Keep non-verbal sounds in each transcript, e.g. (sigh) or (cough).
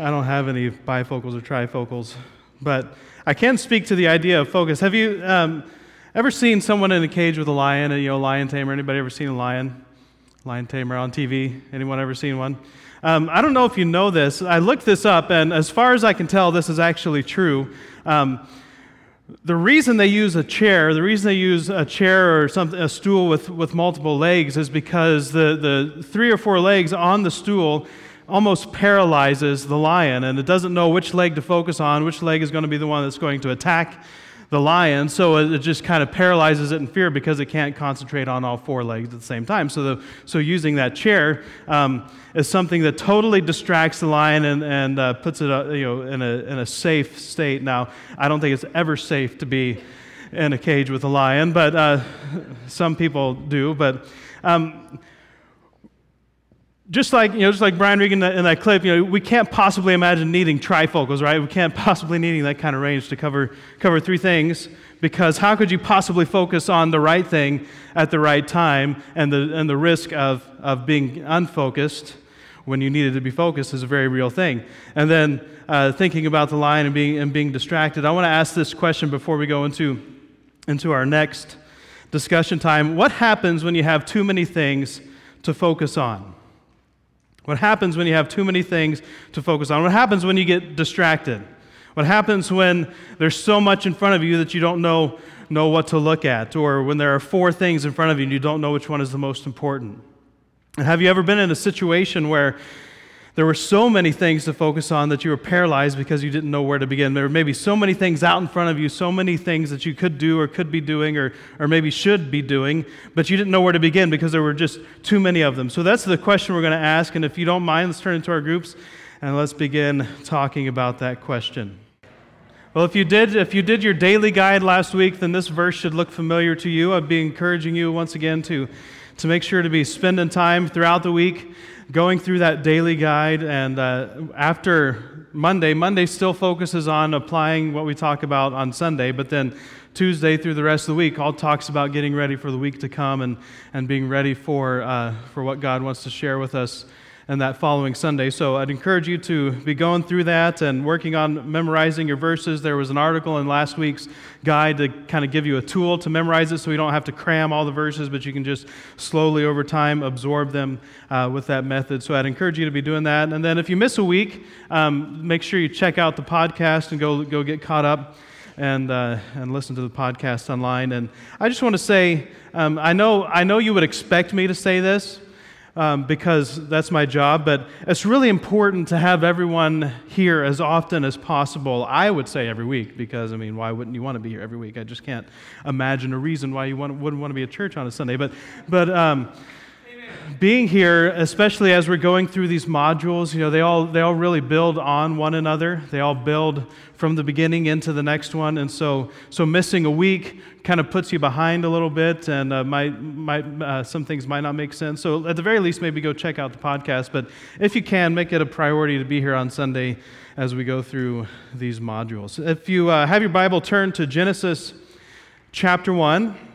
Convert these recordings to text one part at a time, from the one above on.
I don't have any bifocals or trifocals, but I can speak to the idea of focus. Have you um, ever seen someone in a cage with a lion, you know, lion tamer? Anybody ever seen a lion? Lion tamer on TV? Anyone ever seen one? Um, I don't know if you know this. I looked this up, and as far as I can tell, this is actually true. Um, the reason they use a chair, the reason they use a chair or something, a stool with, with multiple legs, is because the, the three or four legs on the stool almost paralyzes the lion, and it doesn't know which leg to focus on, which leg is going to be the one that's going to attack the lion. So it just kind of paralyzes it in fear because it can't concentrate on all four legs at the same time. So, the, so using that chair um, is something that totally distracts the lion and, and uh, puts it uh, you know, in, a, in a safe state. Now, I don't think it's ever safe to be in a cage with a lion, but uh, some people do. But um, just like, you know, just like Brian Regan in that clip, you know, we can't possibly imagine needing trifocals, right? We can't possibly needing that kind of range to cover, cover three things because how could you possibly focus on the right thing at the right time and the, and the risk of, of being unfocused when you needed to be focused is a very real thing. And then uh, thinking about the line and being, and being distracted, I want to ask this question before we go into, into our next discussion time. What happens when you have too many things to focus on? What happens when you have too many things to focus on? What happens when you get distracted? What happens when there's so much in front of you that you don't know, know what to look at? Or when there are four things in front of you and you don't know which one is the most important? And have you ever been in a situation where there were so many things to focus on that you were paralyzed because you didn't know where to begin. There were maybe so many things out in front of you, so many things that you could do or could be doing or, or maybe should be doing, but you didn't know where to begin because there were just too many of them. So that's the question we're going to ask. And if you don't mind, let's turn into our groups and let's begin talking about that question. Well, if you did, if you did your daily guide last week, then this verse should look familiar to you. I'd be encouraging you once again to, to make sure to be spending time throughout the week going through that daily guide. And uh, after Monday, Monday still focuses on applying what we talk about on Sunday, but then Tuesday through the rest of the week all talks about getting ready for the week to come and, and being ready for, uh, for what God wants to share with us and that following Sunday. So I'd encourage you to be going through that and working on memorizing your verses. There was an article in last week's guide to kind of give you a tool to memorize it so you don't have to cram all the verses, but you can just slowly over time absorb them uh, with that method. So I'd encourage you to be doing that. And then if you miss a week, um, make sure you check out the podcast and go, go get caught up and, uh, and listen to the podcast online. And I just want to say, um, I, know, I know you would expect me to say this, um, because that's my job, but it's really important to have everyone here as often as possible. I would say every week, because, I mean, why wouldn't you want to be here every week? I just can't imagine a reason why you want, wouldn't want to be at church on a Sunday. But, but um, being here, especially as we're going through these modules, you know, they all, they all really build on one another. They all build from the beginning into the next one. And so, so missing a week kind of puts you behind a little bit, and uh, might, might, uh, some things might not make sense. So, at the very least, maybe go check out the podcast. But if you can, make it a priority to be here on Sunday as we go through these modules. If you uh, have your Bible, turn to Genesis chapter 1.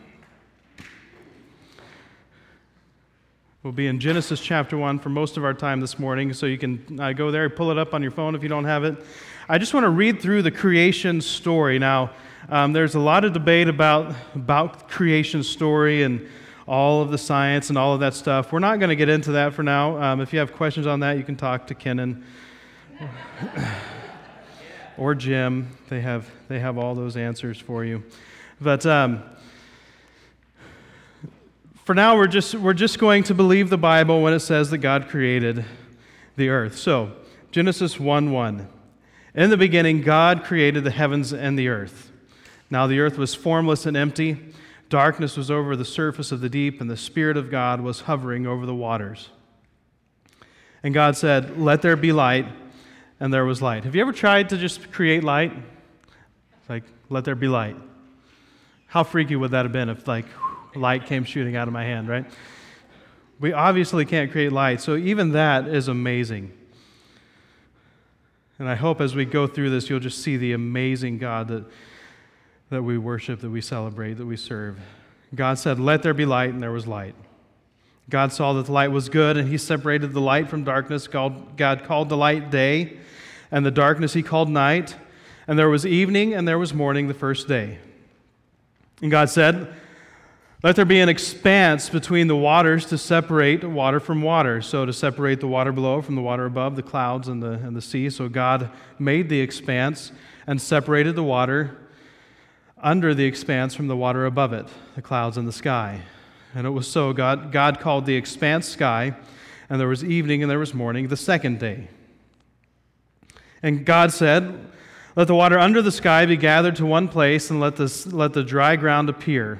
We'll be in Genesis chapter 1 for most of our time this morning, so you can uh, go there, pull it up on your phone if you don't have it. I just want to read through the creation story. Now, um, there's a lot of debate about, about creation story and all of the science and all of that stuff. We're not going to get into that for now. Um, if you have questions on that, you can talk to Kenan or Jim. They have, they have all those answers for you. But um, for now, we're just, we're just going to believe the Bible when it says that God created the earth. So, Genesis 1 1. In the beginning, God created the heavens and the earth. Now the earth was formless and empty. Darkness was over the surface of the deep, and the Spirit of God was hovering over the waters. And God said, Let there be light, and there was light. Have you ever tried to just create light? Like, let there be light. How freaky would that have been if, like, light came shooting out of my hand, right? We obviously can't create light, so even that is amazing. And I hope as we go through this, you'll just see the amazing God that, that we worship, that we celebrate, that we serve. God said, Let there be light, and there was light. God saw that the light was good, and he separated the light from darkness. God, God called the light day, and the darkness he called night. And there was evening and there was morning the first day. And God said, Let there be an expanse between the waters to separate water from water. So, to separate the water below from the water above, the clouds and the, and the sea. So, God made the expanse and separated the water under the expanse from the water above it, the clouds and the sky. And it was so. God, God called the expanse sky, and there was evening and there was morning the second day. And God said, let the water under the sky be gathered to one place, and let the, let the dry ground appear.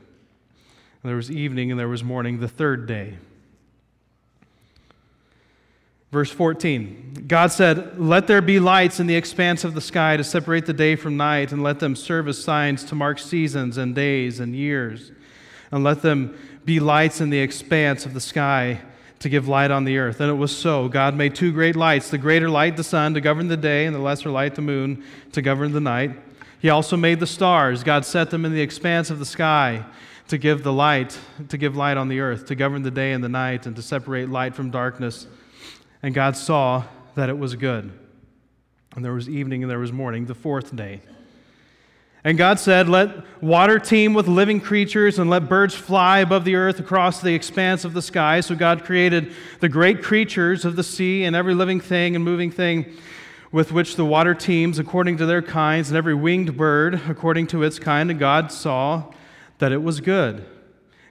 And there was evening and there was morning the third day. Verse 14 God said, Let there be lights in the expanse of the sky to separate the day from night, and let them serve as signs to mark seasons and days and years. And let them be lights in the expanse of the sky to give light on the earth. And it was so. God made two great lights the greater light, the sun, to govern the day, and the lesser light, the moon, to govern the night. He also made the stars. God set them in the expanse of the sky to give the light, to give light on the earth, to govern the day and the night, and to separate light from darkness. And God saw that it was good. And there was evening and there was morning, the fourth day. And God said, Let water teem with living creatures and let birds fly above the earth across the expanse of the sky. So God created the great creatures of the sea and every living thing and moving thing with which the water teems according to their kinds, and every winged bird according to its kind. And God saw that it was good.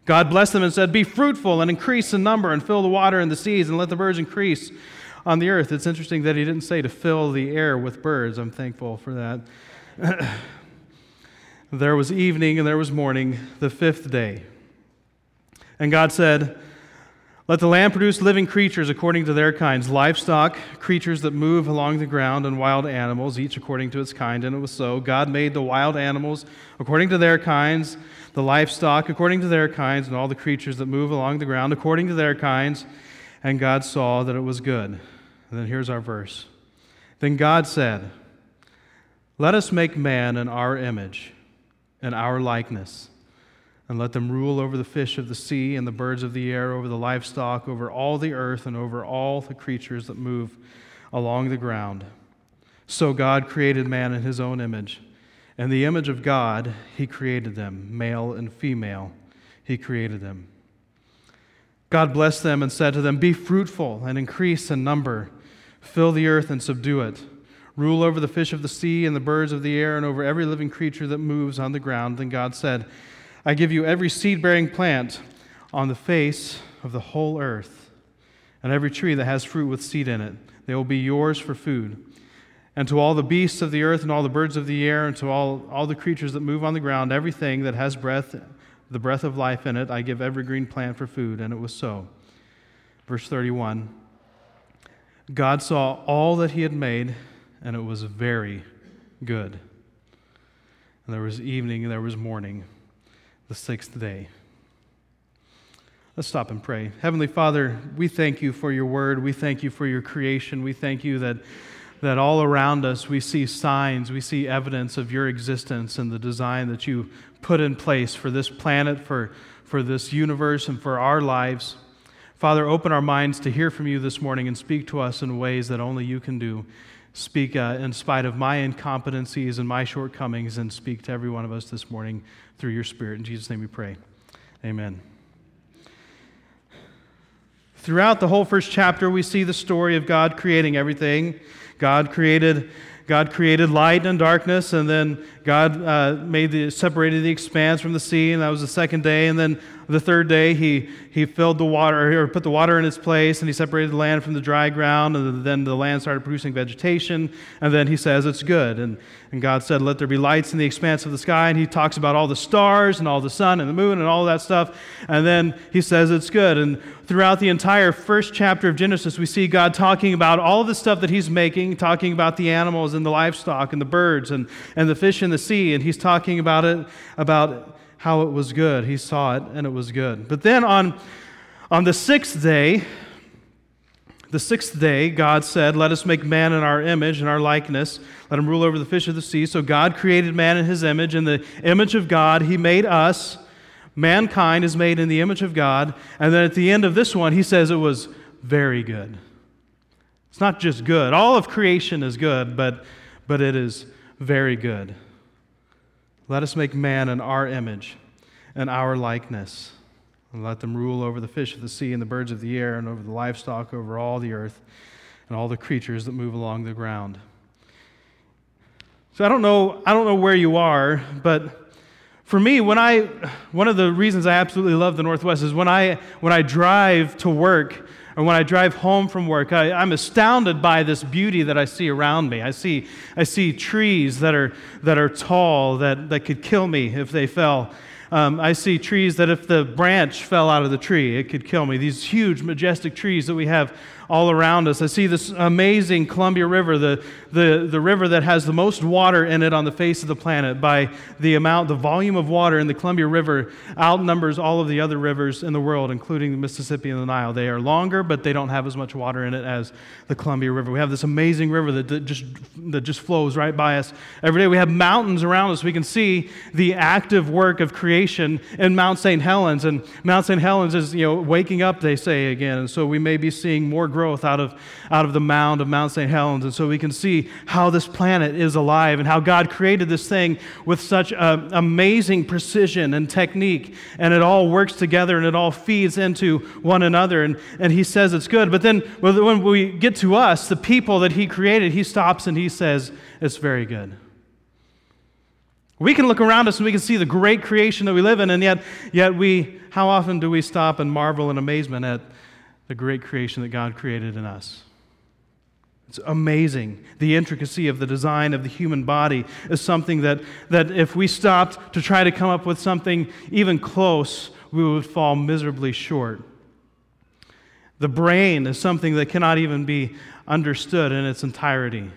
God blessed them and said, Be fruitful and increase in number and fill the water and the seas and let the birds increase on the earth. It's interesting that he didn't say to fill the air with birds. I'm thankful for that. (clears throat) There was evening and there was morning, the fifth day. And God said, Let the land produce living creatures according to their kinds, livestock, creatures that move along the ground, and wild animals, each according to its kind. And it was so. God made the wild animals according to their kinds, the livestock according to their kinds, and all the creatures that move along the ground according to their kinds. And God saw that it was good. And then here's our verse. Then God said, Let us make man in our image in our likeness. And let them rule over the fish of the sea and the birds of the air, over the livestock, over all the earth, and over all the creatures that move along the ground. So God created man in his own image. In the image of God, he created them, male and female, he created them. God blessed them and said to them, Be fruitful and increase in number, fill the earth and subdue it Rule over the fish of the sea and the birds of the air and over every living creature that moves on the ground. Then God said, I give you every seed bearing plant on the face of the whole earth, and every tree that has fruit with seed in it. They will be yours for food. And to all the beasts of the earth and all the birds of the air and to all, all the creatures that move on the ground, everything that has breath, the breath of life in it, I give every green plant for food. And it was so. Verse 31 God saw all that he had made and it was very good. And there was evening and there was morning, the sixth day. Let's stop and pray. Heavenly Father, we thank you for your word. We thank you for your creation. We thank you that, that all around us we see signs, we see evidence of your existence and the design that you put in place for this planet, for, for this universe, and for our lives. Father, open our minds to hear from you this morning and speak to us in ways that only you can do speak uh, in spite of my incompetencies and my shortcomings and speak to every one of us this morning through your Spirit. In Jesus' name we pray. Amen. Throughout the whole first chapter, we see the story of God creating everything. God created God created light and darkness, and then God uh, made the separated the expanse from the sea, and that was the second day. And then the third day, he, he filled the water, or put the water in its place, and he separated the land from the dry ground, and then the land started producing vegetation. And then he says, It's good. And, and God said, Let there be lights in the expanse of the sky. And he talks about all the stars and all the sun and the moon and all that stuff. And then he says, It's good. And throughout the entire first chapter of Genesis, we see God talking about all the stuff that he's making, talking about the animals and the livestock and the birds and, and the fish in the sea. And he's talking about it, about how it was good. He saw it and it was good. But then on, on the sixth day, the sixth day, God said, Let us make man in our image and our likeness. Let him rule over the fish of the sea. So God created man in his image. In the image of God, he made us. Mankind is made in the image of God. And then at the end of this one, he says it was very good. It's not just good. All of creation is good, but, but it is very good. Let us make man in our image and our likeness. And let them rule over the fish of the sea and the birds of the air and over the livestock, over all the earth and all the creatures that move along the ground. So I don't know, I don't know where you are, but for me, when I, one of the reasons I absolutely love the Northwest is when I, when I drive to work or when I drive home from work, I, am astounded by this beauty that I see around me. I see, I see trees that are, that are tall, that, that could kill me if they fell. Um, I see trees that if the branch fell out of the tree, it could kill me. These huge, majestic trees that we have all around us. I see this amazing Columbia River, the, the, the river that has the most water in it on the face of the planet by the amount, the volume of water in the Columbia River outnumbers all of the other rivers in the world, including the Mississippi and the Nile. They are longer, but they don't have as much water in it as the Columbia River. We have this amazing river that, that just, that just flows right by us every day. We have mountains around us. We can see the active work of creation in Mount St. Helens. And Mount St. Helens is, you know, waking up, they say again. And so we may be seeing more growth growth out of, out of the mound of Mount St. Helens. And so we can see how this planet is alive and how God created this thing with such uh, amazing precision and technique. And it all works together and it all feeds into one another. And, and He says it's good. But then when we get to us, the people that He created, He stops and He says, it's very good. We can look around us and we can see the great creation that we live in, and yet, yet we, how often do we stop and marvel in amazement at the great creation that God created in us. It's amazing. The intricacy of the design of the human body is something that, that if we stopped to try to come up with something even close, we would fall miserably short. The brain is something that cannot even be understood in its entirety.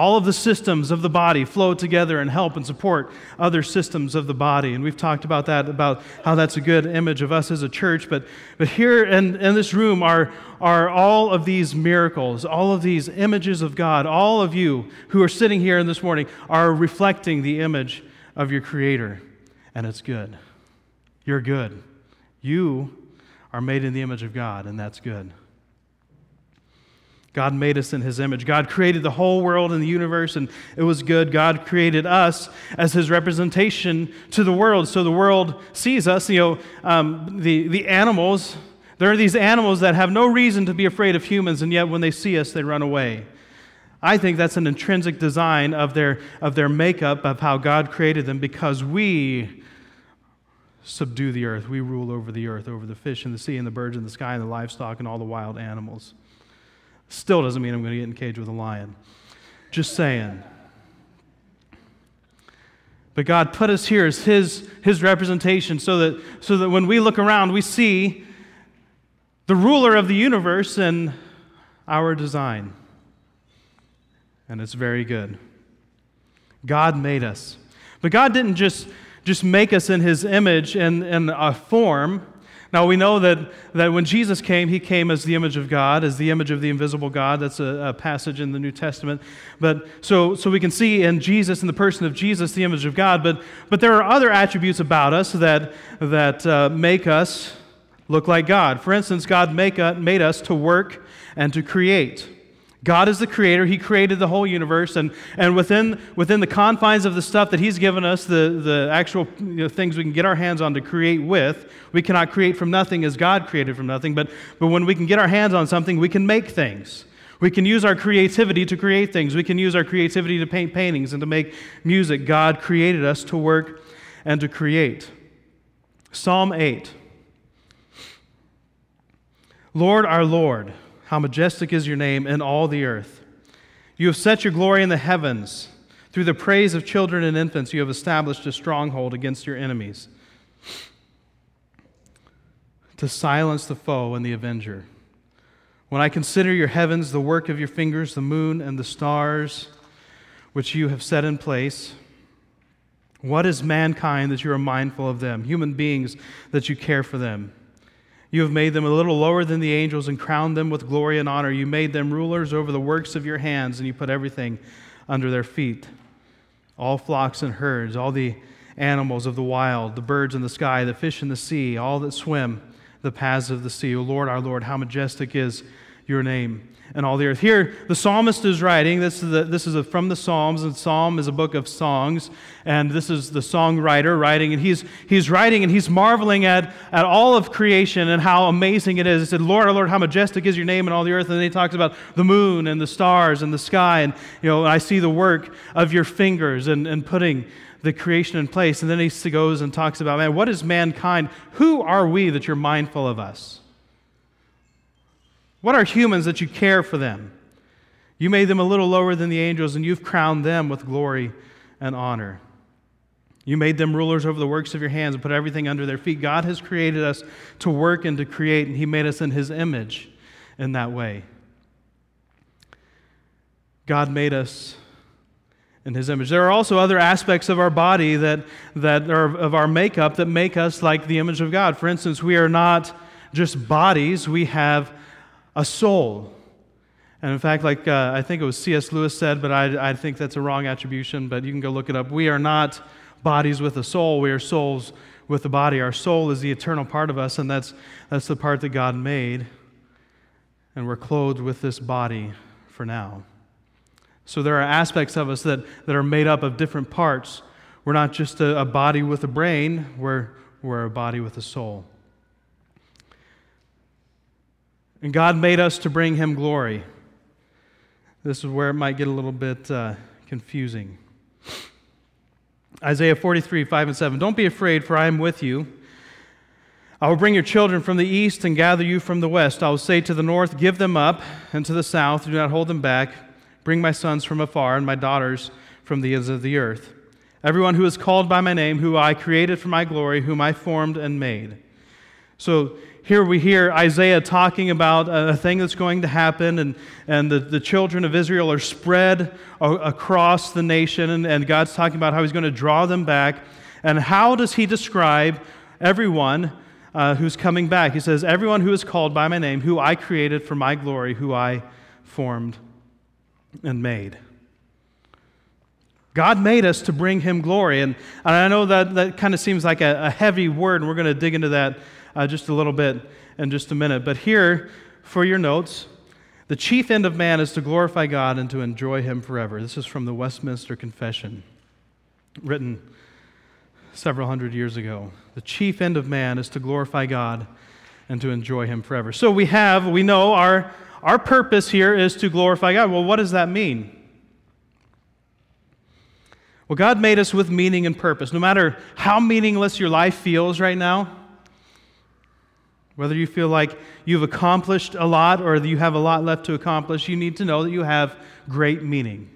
All of the systems of the body flow together and help and support other systems of the body. And we've talked about that, about how that's a good image of us as a church. But, but here in, in this room are, are all of these miracles, all of these images of God. All of you who are sitting here in this morning are reflecting the image of your Creator. And it's good. You're good. You are made in the image of God, and that's good. God made us in his image. God created the whole world and the universe, and it was good. God created us as his representation to the world, so the world sees us. You know, um, the, the animals, there are these animals that have no reason to be afraid of humans, and yet when they see us, they run away. I think that's an intrinsic design of their, of their makeup, of how God created them, because we subdue the earth. We rule over the earth, over the fish and the sea, and the birds and the sky, and the livestock, and all the wild animals. Still doesn't mean I'm going to get in a cage with a lion. Just saying. But God put us here as His, His representation so that, so that when we look around, we see the ruler of the universe and our design. And it's very good. God made us. But God didn't just, just make us in His image and in a form. Now, we know that, that when Jesus came, he came as the image of God, as the image of the invisible God. That's a, a, passage in the New Testament. But so, so we can see in Jesus, in the person of Jesus, the image of God. But, but there are other attributes about us that, that uh, make us look like God. For instance, God make, uh, made us to work and to create. God is the creator. He created the whole universe. And, and within, within the confines of the stuff that He's given us, the, the actual you know, things we can get our hands on to create with, we cannot create from nothing as God created from nothing. But, but when we can get our hands on something, we can make things. We can use our creativity to create things. We can use our creativity to paint paintings and to make music. God created us to work and to create. Psalm 8 Lord, our Lord, how majestic is your name in all the earth. You have set your glory in the heavens. Through the praise of children and infants, you have established a stronghold against your enemies to silence the foe and the avenger. When I consider your heavens, the work of your fingers, the moon and the stars, which you have set in place, what is mankind that you are mindful of them? Human beings that you care for them. You have made them a little lower than the angels and crowned them with glory and honor. You made them rulers over the works of your hands, and you put everything under their feet all flocks and herds, all the animals of the wild, the birds in the sky, the fish in the sea, all that swim the paths of the sea. O Lord, our Lord, how majestic is your name and all the earth. Here, the psalmist is writing. This is, this is a, from the Psalms, and Psalm is a book of songs. And this is the songwriter writing, and he's, he's writing and he's marveling at, at all of creation and how amazing it is. He said, Lord, our Lord, how majestic is your name in all the earth. And then he talks about the moon and the stars and the sky. And, you know, I see the work of your fingers and, and putting the creation in place. And then he goes and talks about, man, what is mankind? Who are we that you're mindful of us? What are humans that you care for them? You made them a little lower than the angels, and you've crowned them with glory and honor. You made them rulers over the works of your hands and put everything under their feet. God has created us to work and to create, and He made us in His image in that way. God made us in His image. There are also other aspects of our body that, that are of our makeup that make us like the image of God. For instance, we are not just bodies, we have a soul. And in fact, like uh, I think it was C.S. Lewis said, but I, I think that's a wrong attribution, but you can go look it up. We are not bodies with a soul, we are souls with a body. Our soul is the eternal part of us, and that's, that's the part that God made. And we're clothed with this body for now. So there are aspects of us that, that are made up of different parts. We're not just a, a body with a brain, we're, we're a body with a soul. And God made us to bring him glory. This is where it might get a little bit uh, confusing. Isaiah 43, 5 and 7. Don't be afraid, for I am with you. I will bring your children from the east and gather you from the west. I will say to the north, Give them up, and to the south, Do not hold them back. Bring my sons from afar and my daughters from the ends of the earth. Everyone who is called by my name, who I created for my glory, whom I formed and made. So here we hear Isaiah talking about a thing that's going to happen, and, and the, the children of Israel are spread across the nation, and, and God's talking about how he's going to draw them back. And how does he describe everyone uh, who's coming back? He says, Everyone who is called by my name, who I created for my glory, who I formed and made. God made us to bring him glory. And, and I know that that kind of seems like a, a heavy word, and we're going to dig into that uh, just a little bit in just a minute. But here, for your notes, the chief end of man is to glorify God and to enjoy him forever. This is from the Westminster Confession, written several hundred years ago. The chief end of man is to glorify God and to enjoy him forever. So we have, we know our, our purpose here is to glorify God. Well, what does that mean? Well, God made us with meaning and purpose. No matter how meaningless your life feels right now, whether you feel like you've accomplished a lot or you have a lot left to accomplish, you need to know that you have great meaning.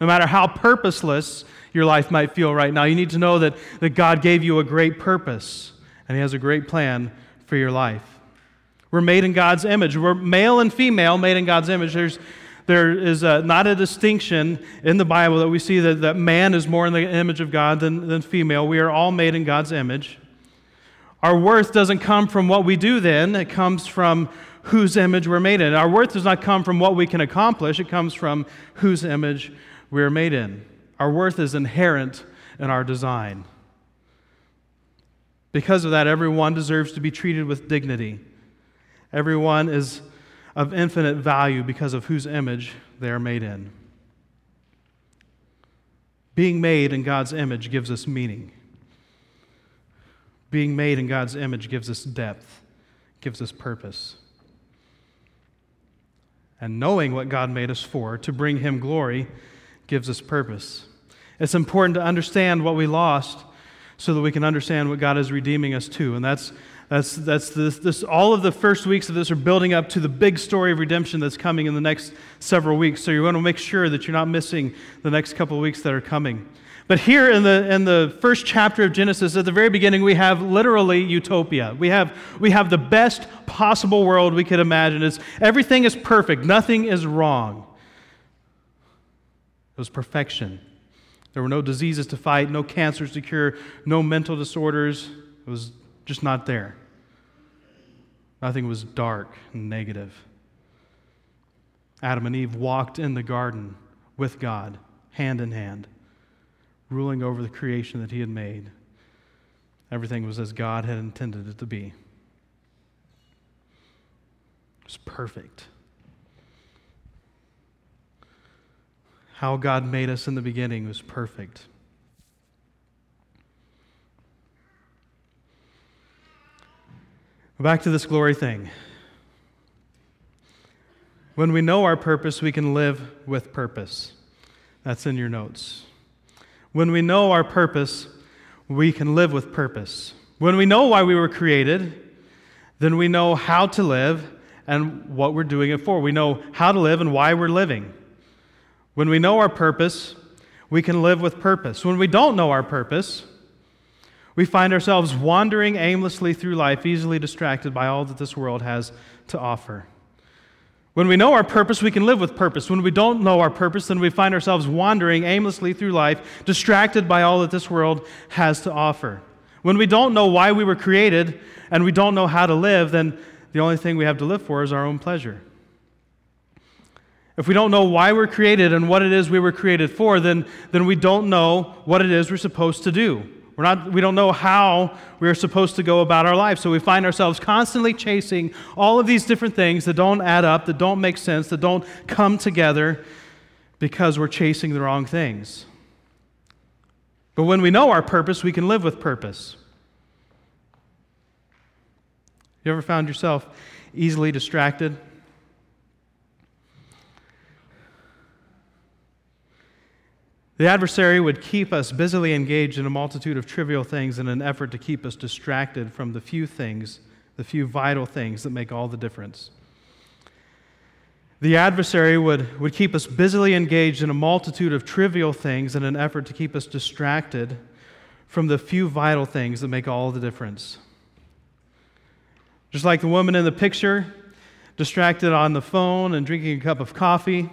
No matter how purposeless your life might feel right now, you need to know that, that God gave you a great purpose and He has a great plan for your life. We're made in God's image. We're male and female made in God's image. There's, there is a, not a distinction in the Bible that we see that, that man is more in the image of God than, than female. We are all made in God's image. Our worth doesn't come from what we do then, it comes from whose image we're made in. Our worth does not come from what we can accomplish, it comes from whose image we're made in. Our worth is inherent in our design. Because of that, everyone deserves to be treated with dignity. Everyone is of infinite value because of whose image they are made in. Being made in God's image gives us meaning. Being made in God's image gives us depth, gives us purpose. And knowing what God made us for, to bring Him glory, gives us purpose. It's important to understand what we lost so that we can understand what God is redeeming us to. And that's, that's, that's this, this, all of the first weeks of this are building up to the big story of redemption that's coming in the next several weeks. So you want to make sure that you're not missing the next couple of weeks that are coming. But here in the, in the first chapter of Genesis, at the very beginning, we have literally utopia. We have, we have the best possible world we could imagine. It's, everything is perfect, nothing is wrong. It was perfection. There were no diseases to fight, no cancers to cure, no mental disorders. It was just not there. Nothing was dark and negative. Adam and Eve walked in the garden with God, hand in hand ruling over the creation that he had made. Everything was as God had intended it to be. It was perfect. How God made us in the beginning was perfect. Back to this glory thing. When we know our purpose, we can live with purpose. That's in your notes. When we know our purpose, we can live with purpose. When we know why we were created, then we know how to live and what we're doing it for. We know how to live and why we're living. When we know our purpose, we can live with purpose. When we don't know our purpose, we find ourselves wandering aimlessly through life, easily distracted by all that this world has to offer. When we know our purpose, we can live with purpose. When we don't know our purpose, then we find ourselves wandering aimlessly through life, distracted by all that this world has to offer. When we don't know why we were created and we don't know how to live, then the only thing we have to live for is our own pleasure. If we don't know why we're created and what it is we were created for, then, then we don't know what it is we're supposed to do. We're not, we don't know how we're supposed to go about our life. So we find ourselves constantly chasing all of these different things that don't add up, that don't make sense, that don't come together because we're chasing the wrong things. But when we know our purpose, we can live with purpose. You ever found yourself easily distracted? The adversary would keep us busily engaged in a multitude of trivial things in an effort to keep us distracted from the few things, the few vital things that make all the difference. The adversary would, would keep us busily engaged in a multitude of trivial things in an effort to keep us distracted from the few vital things that make all the difference. Just like the woman in the picture, distracted on the phone and drinking a cup of coffee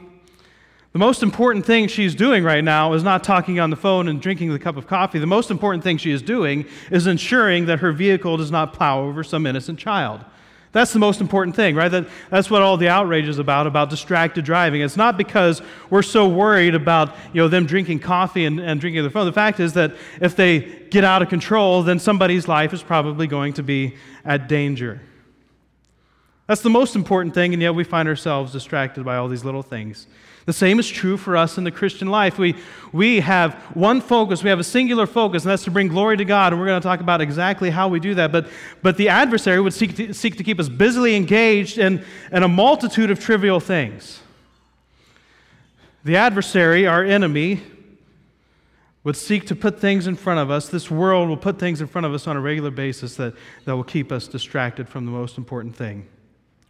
the most important thing she's doing right now is not talking on the phone and drinking the cup of coffee. The most important thing she is doing is ensuring that her vehicle does not plow over some innocent child. That's the most important thing, right? That, that's what all the outrage is about, about distracted driving. It's not because we're so worried about you know, them drinking coffee and, and drinking the phone. The fact is that if they get out of control, then somebody's life is probably going to be at danger. That's the most important thing, and yet we find ourselves distracted by all these little things. The same is true for us in the Christian life. We, we have one focus, we have a singular focus, and that's to bring glory to God. And we're going to talk about exactly how we do that. But, but the adversary would seek to, seek to keep us busily engaged in, in a multitude of trivial things. The adversary, our enemy, would seek to put things in front of us. This world will put things in front of us on a regular basis that, that will keep us distracted from the most important thing.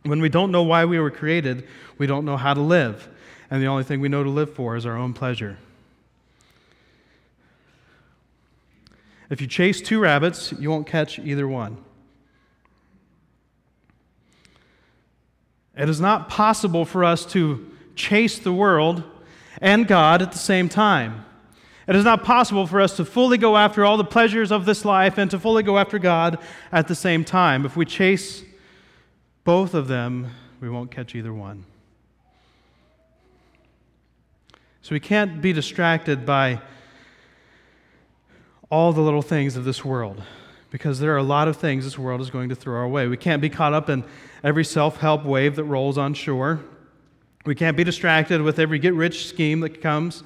When we don't know why we were created, we don't know how to live and the only thing we know to live for is our own pleasure. If you chase two rabbits, you won't catch either one. It is not possible for us to chase the world and God at the same time. It is not possible for us to fully go after all the pleasures of this life and to fully go after God at the same time. If we chase both of them, we won't catch either one. So we can't be distracted by all the little things of this world because there are a lot of things this world is going to throw our way. We can't be caught up in every self help wave that rolls on shore. We can't be distracted with every get rich scheme that comes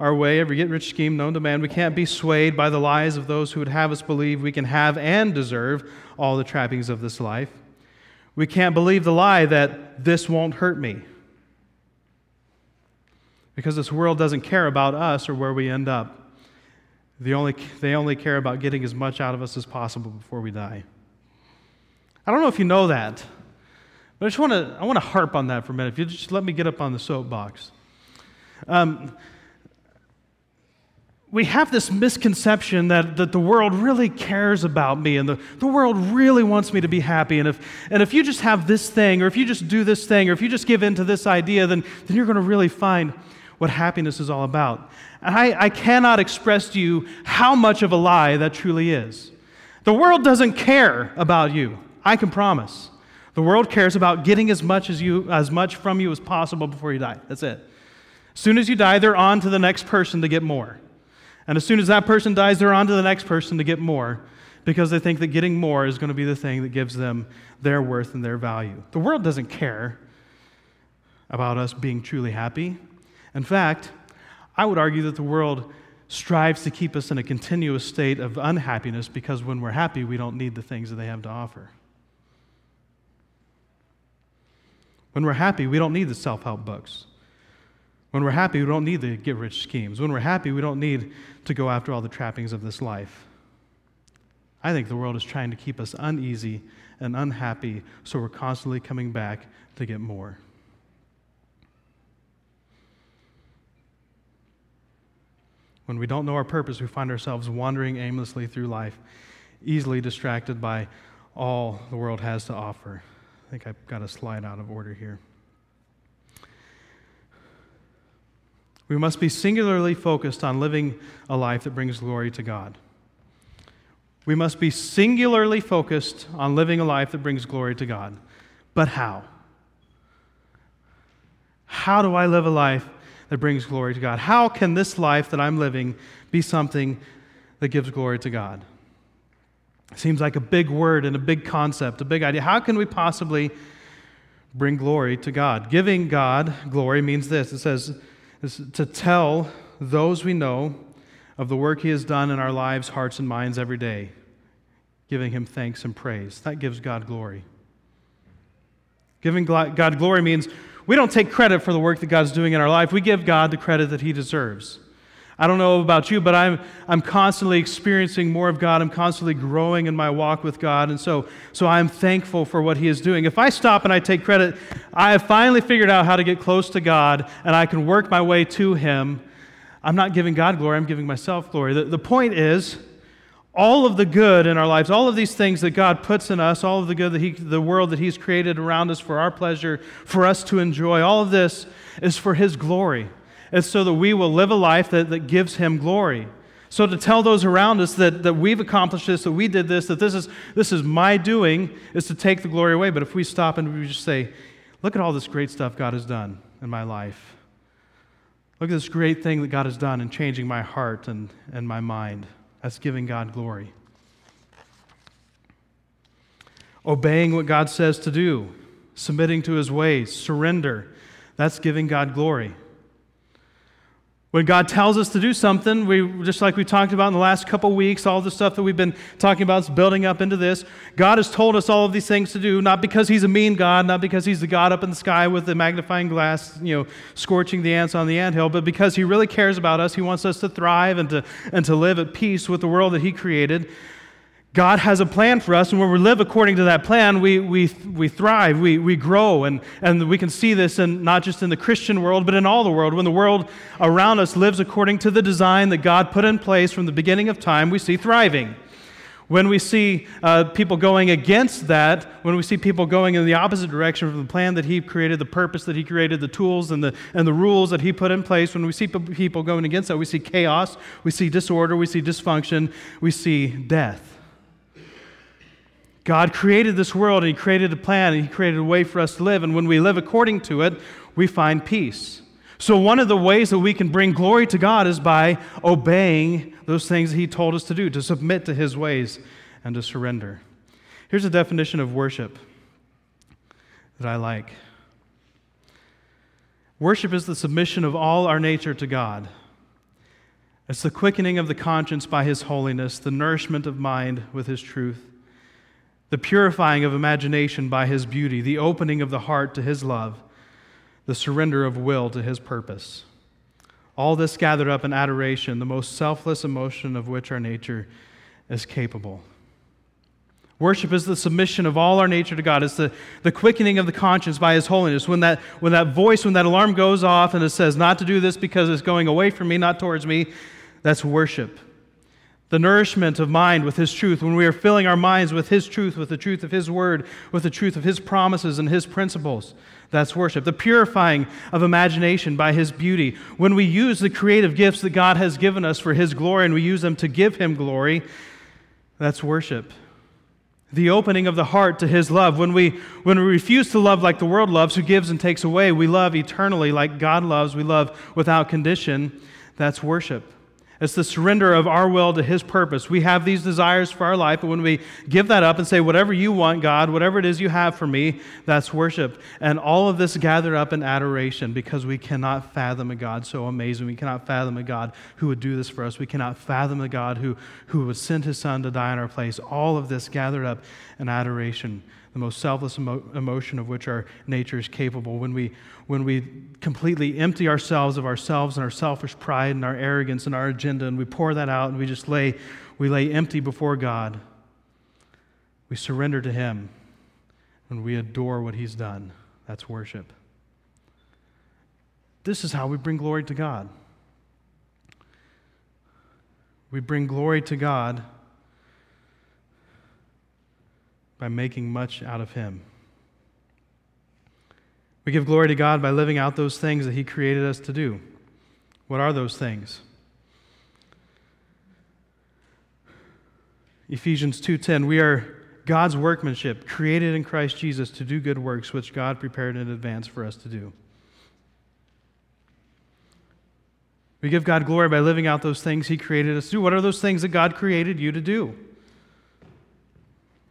our way, every get rich scheme known to man. We can't be swayed by the lies of those who would have us believe we can have and deserve all the trappings of this life. We can't believe the lie that this won't hurt me because this world doesn't care about us or where we end up. They only, they only care about getting as much out of us as possible before we die. I don't know if you know that, but I just want to I want to harp on that for a minute. If you just let me get up on the soapbox. Um, we have this misconception that, that the world really cares about me and the, the world really wants me to be happy. And if, and if you just have this thing, or if you just do this thing, or if you just give in to this idea, then, then you're going to really find what happiness is all about. And I, I cannot express to you how much of a lie that truly is. The world doesn't care about you, I can promise. The world cares about getting as much, as, you, as much from you as possible before you die. That's it. As soon as you die, they're on to the next person to get more. And as soon as that person dies, they're on to the next person to get more because they think that getting more is going to be the thing that gives them their worth and their value. The world doesn't care about us being truly happy. In fact, I would argue that the world strives to keep us in a continuous state of unhappiness because when we're happy, we don't need the things that they have to offer. When we're happy, we don't need the self help books. When we're happy, we don't need the get rich schemes. When we're happy, we don't need to go after all the trappings of this life. I think the world is trying to keep us uneasy and unhappy, so we're constantly coming back to get more. When we don't know our purpose, we find ourselves wandering aimlessly through life, easily distracted by all the world has to offer. I think I've got a slide out of order here. We must be singularly focused on living a life that brings glory to God. We must be singularly focused on living a life that brings glory to God. But how? How do I live a life that brings glory to God? How can this life that I'm living be something that gives glory to God? Seems like a big word and a big concept, a big idea. How can we possibly bring glory to God? Giving God glory means this it says, to tell those we know of the work He has done in our lives, hearts, and minds every day, giving Him thanks and praise. That gives God glory. Giving God glory means we don't take credit for the work that God's doing in our life, we give God the credit that He deserves. I don't know about you, but I'm, I'm constantly experiencing more of God. I'm constantly growing in my walk with God. And so, so I'm thankful for what He is doing. If I stop and I take credit, I have finally figured out how to get close to God and I can work my way to Him. I'm not giving God glory, I'm giving myself glory. The, the point is, all of the good in our lives, all of these things that God puts in us, all of the good that he, the world that He's created around us for our pleasure, for us to enjoy, all of this is for His glory. It's so that we will live a life that, that gives Him glory. So to tell those around us that, that we've accomplished this, that we did this, that this is, this is my doing, is to take the glory away. But if we stop and we just say, look at all this great stuff God has done in my life. Look at this great thing that God has done in changing my heart and, and my mind. That's giving God glory. Obeying what God says to do, submitting to his ways, surrender. That's giving God glory. When God tells us to do something, we, just like we talked about in the last couple weeks, all the stuff that we've been talking about is building up into this. God has told us all of these things to do, not because He's a mean God, not because He's the God up in the sky with the magnifying glass, you know, scorching the ants on the anthill, but because He really cares about us. He wants us to thrive and to, and to live at peace with the world that He created. God has a plan for us, and when we live according to that plan, we, we, we thrive, we, we grow, and, and we can see this in, not just in the Christian world, but in all the world. When the world around us lives according to the design that God put in place from the beginning of time, we see thriving. When we see uh, people going against that, when we see people going in the opposite direction from the plan that He created, the purpose that He created, the tools and the, and the rules that He put in place, when we see people going against that, we see chaos, we see disorder, we see dysfunction, we see death. God created this world and He created a plan and He created a way for us to live. And when we live according to it, we find peace. So, one of the ways that we can bring glory to God is by obeying those things He told us to do, to submit to His ways and to surrender. Here's a definition of worship that I like worship is the submission of all our nature to God. It's the quickening of the conscience by His holiness, the nourishment of mind with His truth the purifying of imagination by His beauty, the opening of the heart to His love, the surrender of will to His purpose. All this gathered up in adoration, the most selfless emotion of which our nature is capable. Worship is the submission of all our nature to God. It's the, the quickening of the conscience by His holiness. When that, when that voice, when that alarm goes off and it says not to do this because it's going away from me, not towards me, that's worship. The nourishment of mind with His truth, when we are filling our minds with His truth, with the truth of His word, with the truth of His promises and His principles, that's worship. The purifying of imagination by His beauty, when we use the creative gifts that God has given us for His glory and we use them to give Him glory, that's worship the opening of the heart to his love. When we, when we refuse to love like the world loves, who gives and takes away, we love eternally like God loves, we love without condition. That's worship. It's the surrender of our will to His purpose. We have these desires for our life, but when we give that up and say, whatever you want, God, whatever it is you have for me, that's worship. And all of this gathered up in adoration because we cannot fathom a God so amazing. We cannot fathom a God who would do this for us. We cannot fathom a God who, who would send His Son to die in our place. All of this gathered up in adoration the most selfless emo- emotion of which our nature is capable. When we, when we completely empty ourselves of ourselves and our selfish pride and our arrogance and our agenda, and we pour that out and we just lay, we lay empty before God, we surrender to Him and we adore what He's done. That's worship. This is how we bring glory to God. We bring glory to God by making much out of Him. We give glory to God by living out those things that He created us to do. What are those things? Ephesians 2:10 We are God's workmanship created in Christ Jesus to do good works which God prepared in advance for us to do. We give God glory by living out those things he created us to do. What are those things that God created you to do?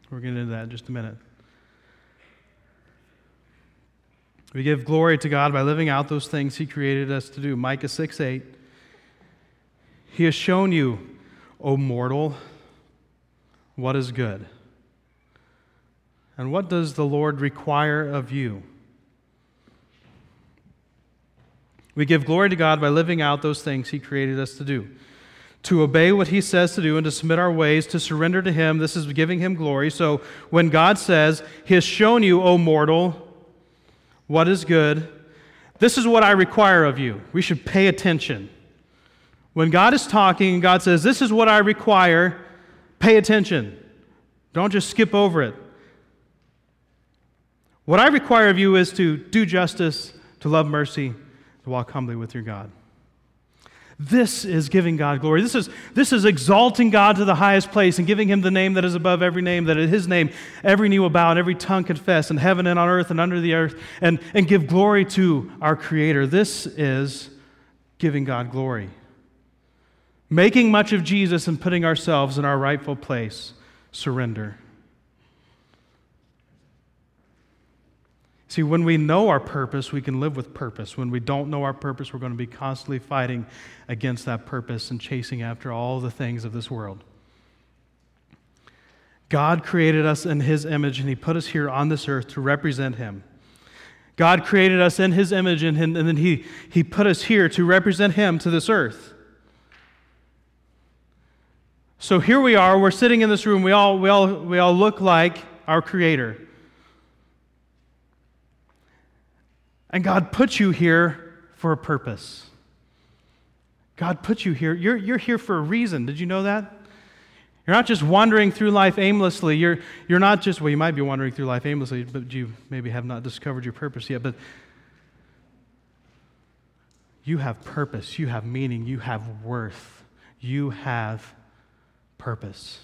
We're to into that in just a minute. We give glory to God by living out those things He created us to do. Micah 6 8. He has shown you, O mortal, what is good. And what does the Lord require of you? We give glory to God by living out those things He created us to do to obey what he says to do and to submit our ways, to surrender to him. This is giving him glory. So when God says, He has shown you, O mortal, what is good, this is what I require of you. We should pay attention. When God is talking and God says, This is what I require, pay attention. Don't just skip over it. What I require of you is to do justice, to love mercy, to walk humbly with your God. This is giving God glory. This is, this is exalting God to the highest place and giving him the name that is above every name, that at his name every knee will bow and every tongue confess in heaven and on earth and under the earth, and, and give glory to our Creator. This is giving God glory. Making much of Jesus and putting ourselves in our rightful place. Surrender. See, when we know our purpose, we can live with purpose. When we don't know our purpose, we're going to be constantly fighting against that purpose and chasing after all the things of this world. God created us in His image, and He put us here on this earth to represent Him. God created us in His image, and, and then he, he put us here to represent Him to this earth. So here we are, we're sitting in this room, we all, we all, we all look like our Creator. And God put you here for a purpose. God put you here. You're, you're here for a reason. Did you know that? You're not just wandering through life aimlessly. You're, you're not just, well, you might be wandering through life aimlessly, but you maybe have not discovered your purpose yet. But you have purpose, you have meaning, you have worth, you have purpose.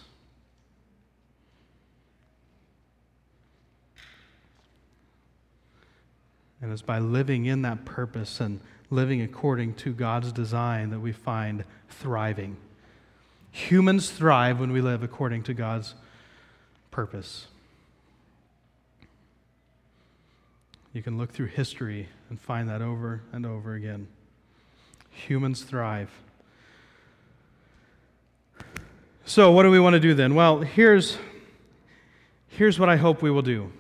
And it's by living in that purpose and living according to God's design that we find thriving. Humans thrive when we live according to God's purpose. You can look through history and find that over and over again. Humans thrive. So, what do we want to do then? Well, here's, here's what I hope we will do.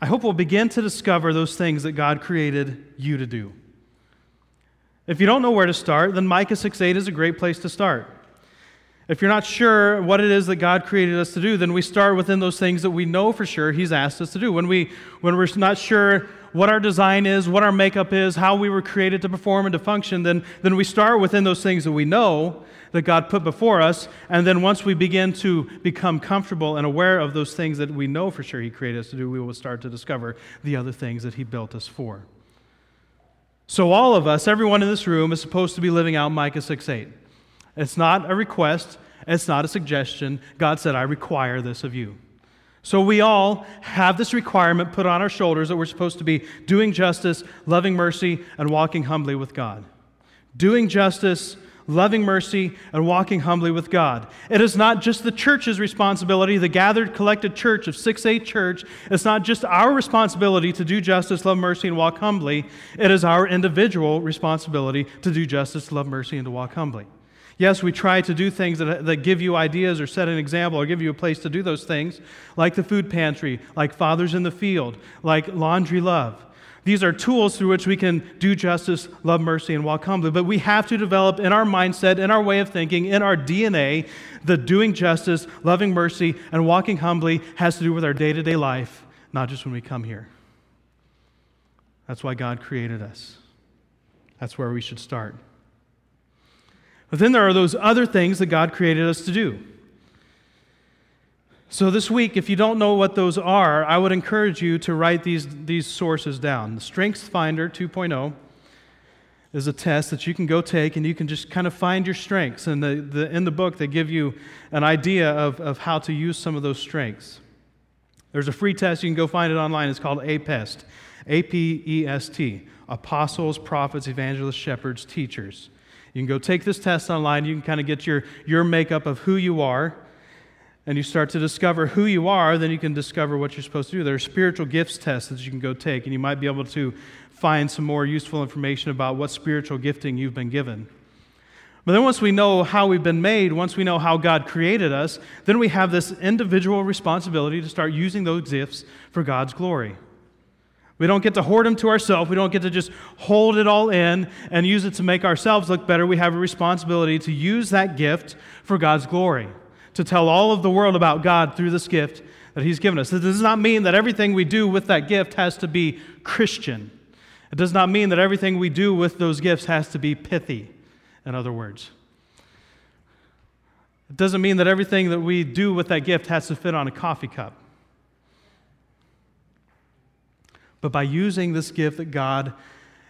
I hope we'll begin to discover those things that God created you to do. If you don't know where to start, then Micah 6 8 is a great place to start. If you're not sure what it is that God created us to do, then we start within those things that we know for sure He's asked us to do. When, we, when we're not sure what our design is, what our makeup is, how we were created to perform and to function, then, then we start within those things that we know that God put before us. And then once we begin to become comfortable and aware of those things that we know for sure He created us to do, we will start to discover the other things that He built us for. So, all of us, everyone in this room, is supposed to be living out Micah 6 8. It's not a request, it's not a suggestion. God said, I require this of you. So we all have this requirement put on our shoulders that we're supposed to be doing justice, loving mercy, and walking humbly with God. Doing justice, loving mercy, and walking humbly with God. It is not just the church's responsibility, the gathered, collected church of 6 8 Church. It's not just our responsibility to do justice, love mercy, and walk humbly. It is our individual responsibility to do justice, love mercy, and to walk humbly. Yes, we try to do things that, that give you ideas or set an example or give you a place to do those things, like the food pantry, like Fathers in the Field, like Laundry Love. These are tools through which we can do justice, love mercy, and walk humbly. But we have to develop in our mindset, in our way of thinking, in our DNA, the doing justice, loving mercy, and walking humbly has to do with our day to day life, not just when we come here. That's why God created us. That's where we should start. But then there are those other things that God created us to do. So, this week, if you don't know what those are, I would encourage you to write these, these sources down. The Strengths Finder 2.0 is a test that you can go take and you can just kind of find your strengths. And the, the, in the book, they give you an idea of, of how to use some of those strengths. There's a free test, you can go find it online. It's called APEST A P E S T Apostles, Prophets, Evangelists, Shepherds, Teachers. You can go take this test online. You can kind of get your, your makeup of who you are. And you start to discover who you are, then you can discover what you're supposed to do. There are spiritual gifts tests that you can go take, and you might be able to find some more useful information about what spiritual gifting you've been given. But then, once we know how we've been made, once we know how God created us, then we have this individual responsibility to start using those gifts for God's glory. We don't get to hoard them to ourselves. We don't get to just hold it all in and use it to make ourselves look better. We have a responsibility to use that gift for God's glory, to tell all of the world about God through this gift that He's given us. This does not mean that everything we do with that gift has to be Christian. It does not mean that everything we do with those gifts has to be pithy, in other words. It doesn't mean that everything that we do with that gift has to fit on a coffee cup. But by using this gift that God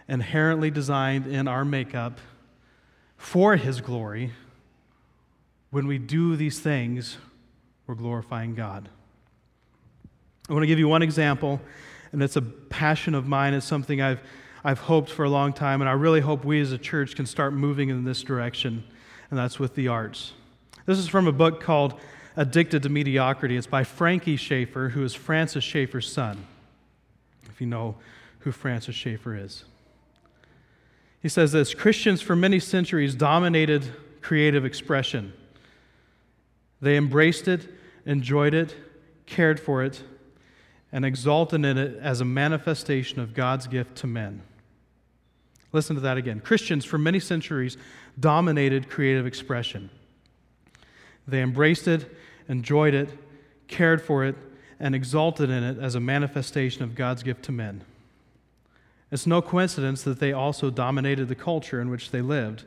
inherently designed in our makeup for His glory, when we do these things, we're glorifying God. I want to give you one example, and it's a passion of mine. It's something I've, I've hoped for a long time, and I really hope we as a church can start moving in this direction, and that's with the arts. This is from a book called Addicted to Mediocrity. It's by Frankie Schaeffer, who is Francis Schaeffer's son if you know who Francis Schaeffer is. He says this Christians for many centuries dominated creative expression. They embraced it, enjoyed it, cared for it, and exulted in it as a manifestation of God's gift to men. Listen to that again. Christians for many centuries dominated creative expression. They embraced it, enjoyed it, cared for it, and exalted in it as a manifestation of God's gift to men. It's no coincidence that they also dominated the culture in which they lived,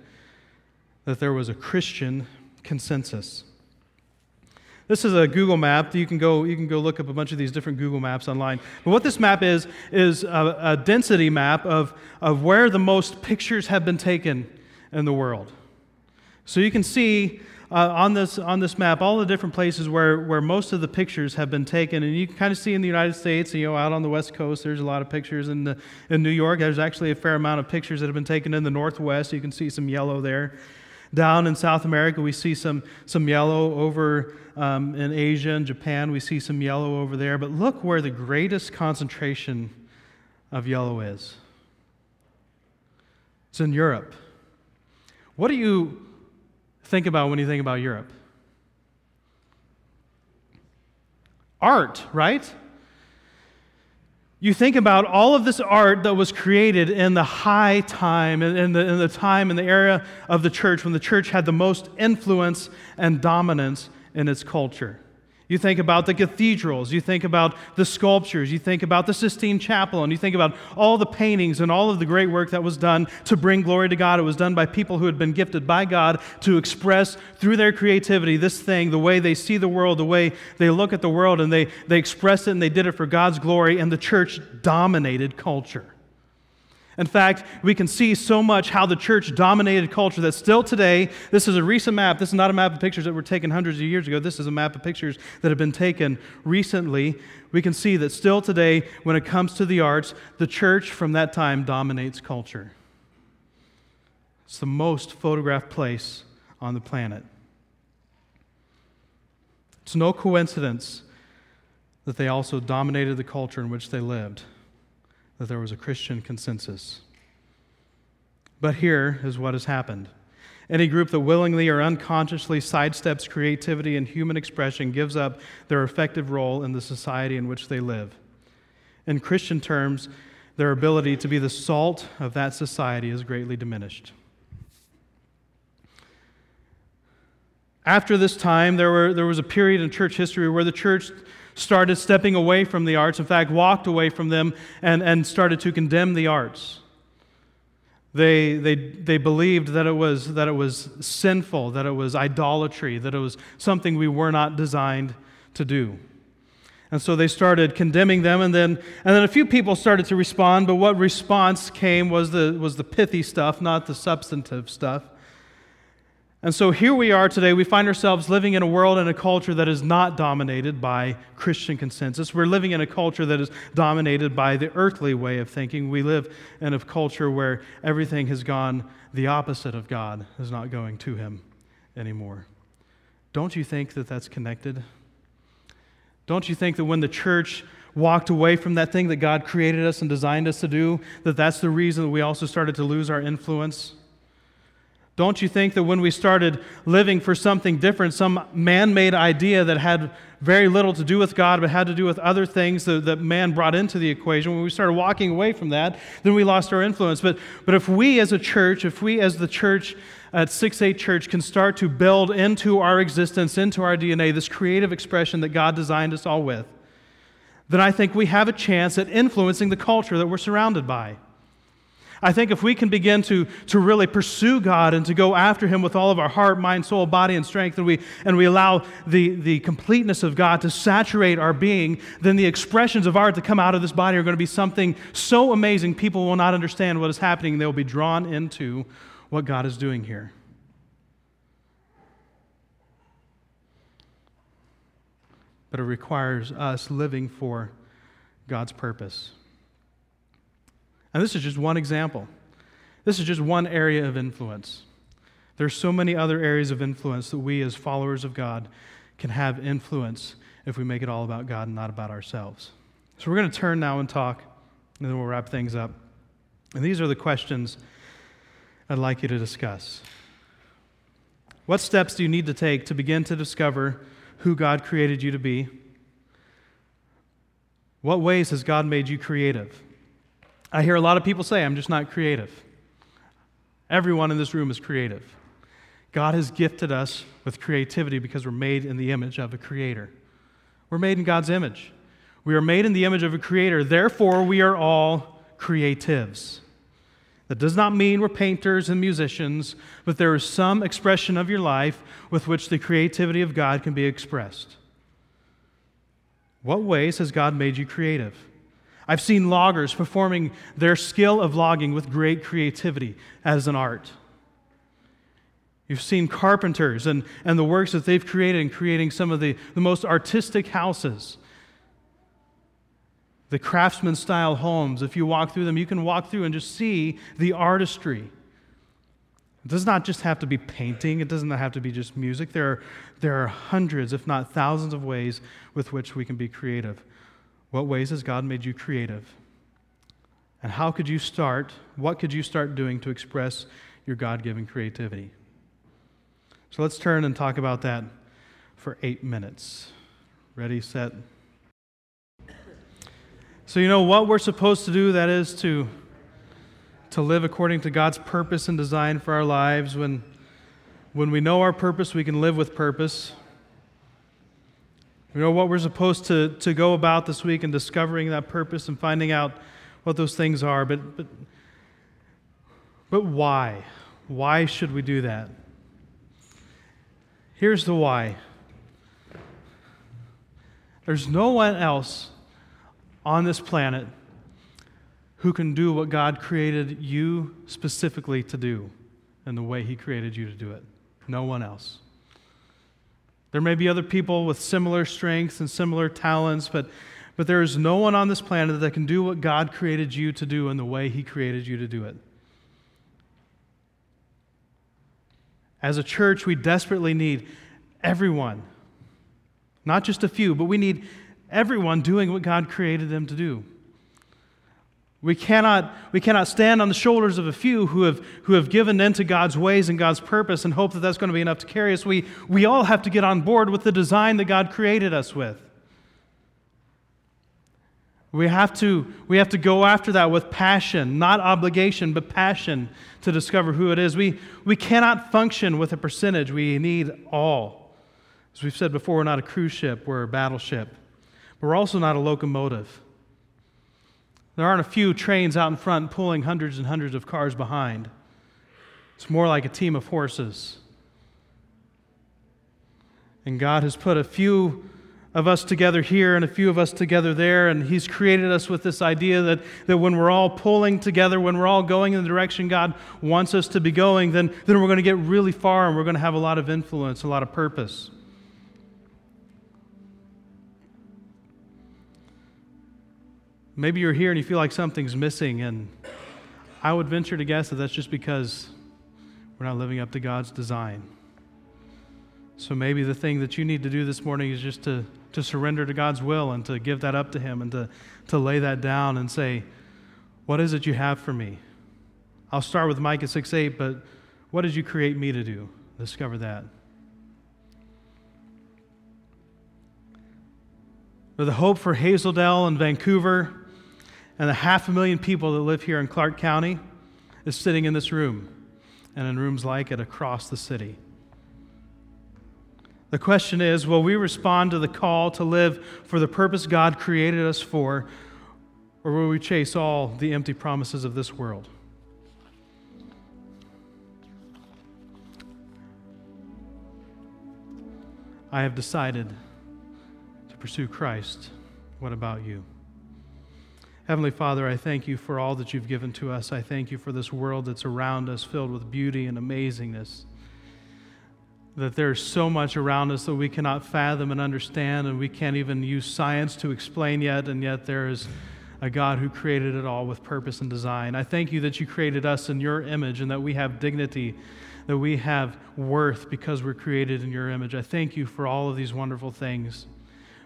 that there was a Christian consensus. This is a Google map. You can go, you can go look up a bunch of these different Google maps online. But what this map is, is a, a density map of, of where the most pictures have been taken in the world. So you can see uh, on, this, on this map all the different places where, where most of the pictures have been taken. And you can kind of see in the United States, you know, out on the West Coast, there's a lot of pictures. In, the, in New York, there's actually a fair amount of pictures that have been taken in the Northwest. You can see some yellow there. Down in South America, we see some, some yellow over um, in Asia and Japan. We see some yellow over there. But look where the greatest concentration of yellow is. It's in Europe. What do you think about when you think about Europe? Art, right? You think about all of this art that was created in the high time, in the, in the time, in the era of the church, when the church had the most influence and dominance in its culture. You think about the cathedrals, you think about the sculptures, you think about the Sistine Chapel, and you think about all the paintings and all of the great work that was done to bring glory to God. It was done by people who had been gifted by God to express through their creativity this thing, the way they see the world, the way they look at the world, and they, they expressed it and they did it for God's glory, and the church dominated culture. In fact, we can see so much how the church dominated culture that still today, this is a recent map. This is not a map of pictures that were taken hundreds of years ago. This is a map of pictures that have been taken recently. We can see that still today, when it comes to the arts, the church from that time dominates culture. It's the most photographed place on the planet. It's no coincidence that they also dominated the culture in which they lived that there was a Christian consensus. But here is what has happened. Any group that willingly or unconsciously sidesteps creativity and human expression gives up their effective role in the society in which they live. In Christian terms, their ability to be the salt of that society is greatly diminished. After this time, there, were, there was a period in church history where the church started stepping away from the arts, in fact, walked away from them and, and started to condemn the arts. They, they, they believed that it, was, that it was sinful, that it was idolatry, that it was something we were not designed to do. And so they started condemning them, and then, and then a few people started to respond, but what response came was the, was the pithy stuff, not the substantive stuff. And so here we are today. We find ourselves living in a world and a culture that is not dominated by Christian consensus. We're living in a culture that is dominated by the earthly way of thinking. We live in a culture where everything has gone the opposite of God, is not going to Him anymore. Don't you think that that's connected? Don't you think that when the church walked away from that thing that God created us and designed us to do, that that's the reason that we also started to lose our influence? Don't you think that when we started living for something different, some man made idea that had very little to do with God but had to do with other things that, that, man brought into the equation, when we started walking away from that, then we lost our influence. But, but if we as a church, if we as the church at 6 8 Church can start to build into our existence, into our DNA, this creative expression that God designed us all with, then I think we have a chance at influencing the culture that we're surrounded by. I think if we can begin to, to really pursue God and to go after Him with all of our heart, mind, soul, body, and strength, and we, and we allow the, the completeness of God to saturate our being, then the expressions of art that come out of this body are going to be something so amazing people will not understand what is happening. They will be drawn into what God is doing here. But it requires us living for God's purpose. And this is just one example. This is just one area of influence. There are so many other areas of influence that we, as followers of God, can have influence if we make it all about God and not about ourselves. So we're going to turn now and talk, and then we'll wrap things up. And these are the questions I'd like you to discuss. What steps do you need to take to begin to discover who God created you to be? What ways has God made you creative? I hear a lot of people say, I'm just not creative. Everyone in this room is creative. God has gifted us with creativity because we're made in the image of a creator. We're made in God's image. We are made in the image of a creator. Therefore, we are all creatives. That does not mean we're painters and musicians, but there is some expression of your life with which the creativity of God can be expressed. What ways has God made you creative? I've seen loggers performing their skill of logging with great creativity as an art. You've seen carpenters and, and the works that they've created in creating some of the, the most artistic houses. The craftsman style homes, if you walk through them, you can walk through and just see the artistry. It does not just have to be painting, it doesn't have to be just music. There are, there are hundreds, if not thousands, of ways with which we can be creative. What ways has God made you creative? And how could you start? What could you start doing to express your God given creativity? So let's turn and talk about that for eight minutes. Ready, set. So, you know what we're supposed to do? That is to, to live according to God's purpose and design for our lives. When, when we know our purpose, we can live with purpose. We know what we're supposed to, to go about this week and discovering that purpose and finding out what those things are. But, but, but why? Why should we do that? Here's the why there's no one else on this planet who can do what God created you specifically to do and the way He created you to do it. No one else. There may be other people with similar strengths and similar talents, but, but there is no one on this planet that can do what God created you to do in the way He created you to do it. As a church, we desperately need everyone, not just a few, but we need everyone doing what God created them to do. We cannot, we cannot stand on the shoulders of a few who have, who have given in to God's ways and God's purpose and hope that that's going to be enough to carry us. We, we all have to get on board with the design that God created us with. We have, to, we have to go after that with passion, not obligation, but passion to discover who it is. We, we cannot function with a percentage. We need all. As we've said before, we're not a cruise ship, we're a battleship. But we're also not a locomotive. There aren't a few trains out in front pulling hundreds and hundreds of cars behind. It's more like a team of horses. And God has put a few of us together here and a few of us together there, and He's created us with this idea that, that when we're all pulling together, when we're all going in the direction God wants us to be going, then, then we're going to get really far and we're going to have a lot of influence, a lot of purpose. Maybe you're here and you feel like something's missing, and I would venture to guess that that's just because we're not living up to God's design. So maybe the thing that you need to do this morning is just to, to surrender to God's will and to give that up to Him and to, to lay that down and say, What is it you have for me? I'll start with Micah 6 8, but what did you create me to do? Discover that. But the hope for Hazel Dell and Vancouver and the half a million people that live here in Clark County is sitting in this room and in rooms like it across the city. The question is will we respond to the call to live for the purpose God created us for, or will we chase all the empty promises of this world? I have decided to pursue Christ. What about you? Heavenly Father, I thank you for all that you've given to us. I thank you for this world that's around us filled with beauty and amazingness. That there's so much around us that we cannot fathom and understand, and we can't even use science to explain yet, and yet there is a God who created it all with purpose and design. I thank you that you created us in your image and that we have dignity, that we have worth because we're created in your image. I thank you for all of these wonderful things.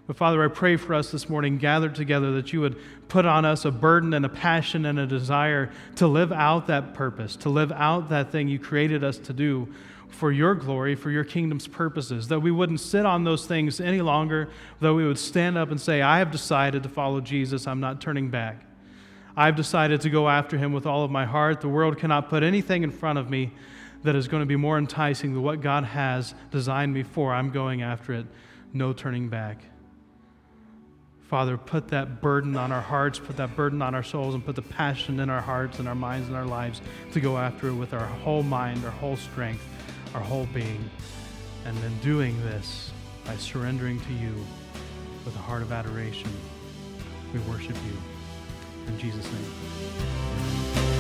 But Father, I pray for us this morning, gathered together, that you would put on us a burden and a passion and a desire to live out that purpose, to live out that thing you created us to do for your glory, for your kingdom's purposes. That we wouldn't sit on those things any longer, though we would stand up and say, I have decided to follow Jesus, I'm not turning back. I've decided to go after him with all of my heart. The world cannot put anything in front of me that is going to be more enticing than what God has designed me for. I'm going after it, no turning back. Father, put that burden on our hearts, put that burden on our souls, and put the passion in our hearts and our minds and our lives to go after it with our whole mind, our whole strength, our whole being. And then doing this by surrendering to you with a heart of adoration, we worship you. In Jesus' name.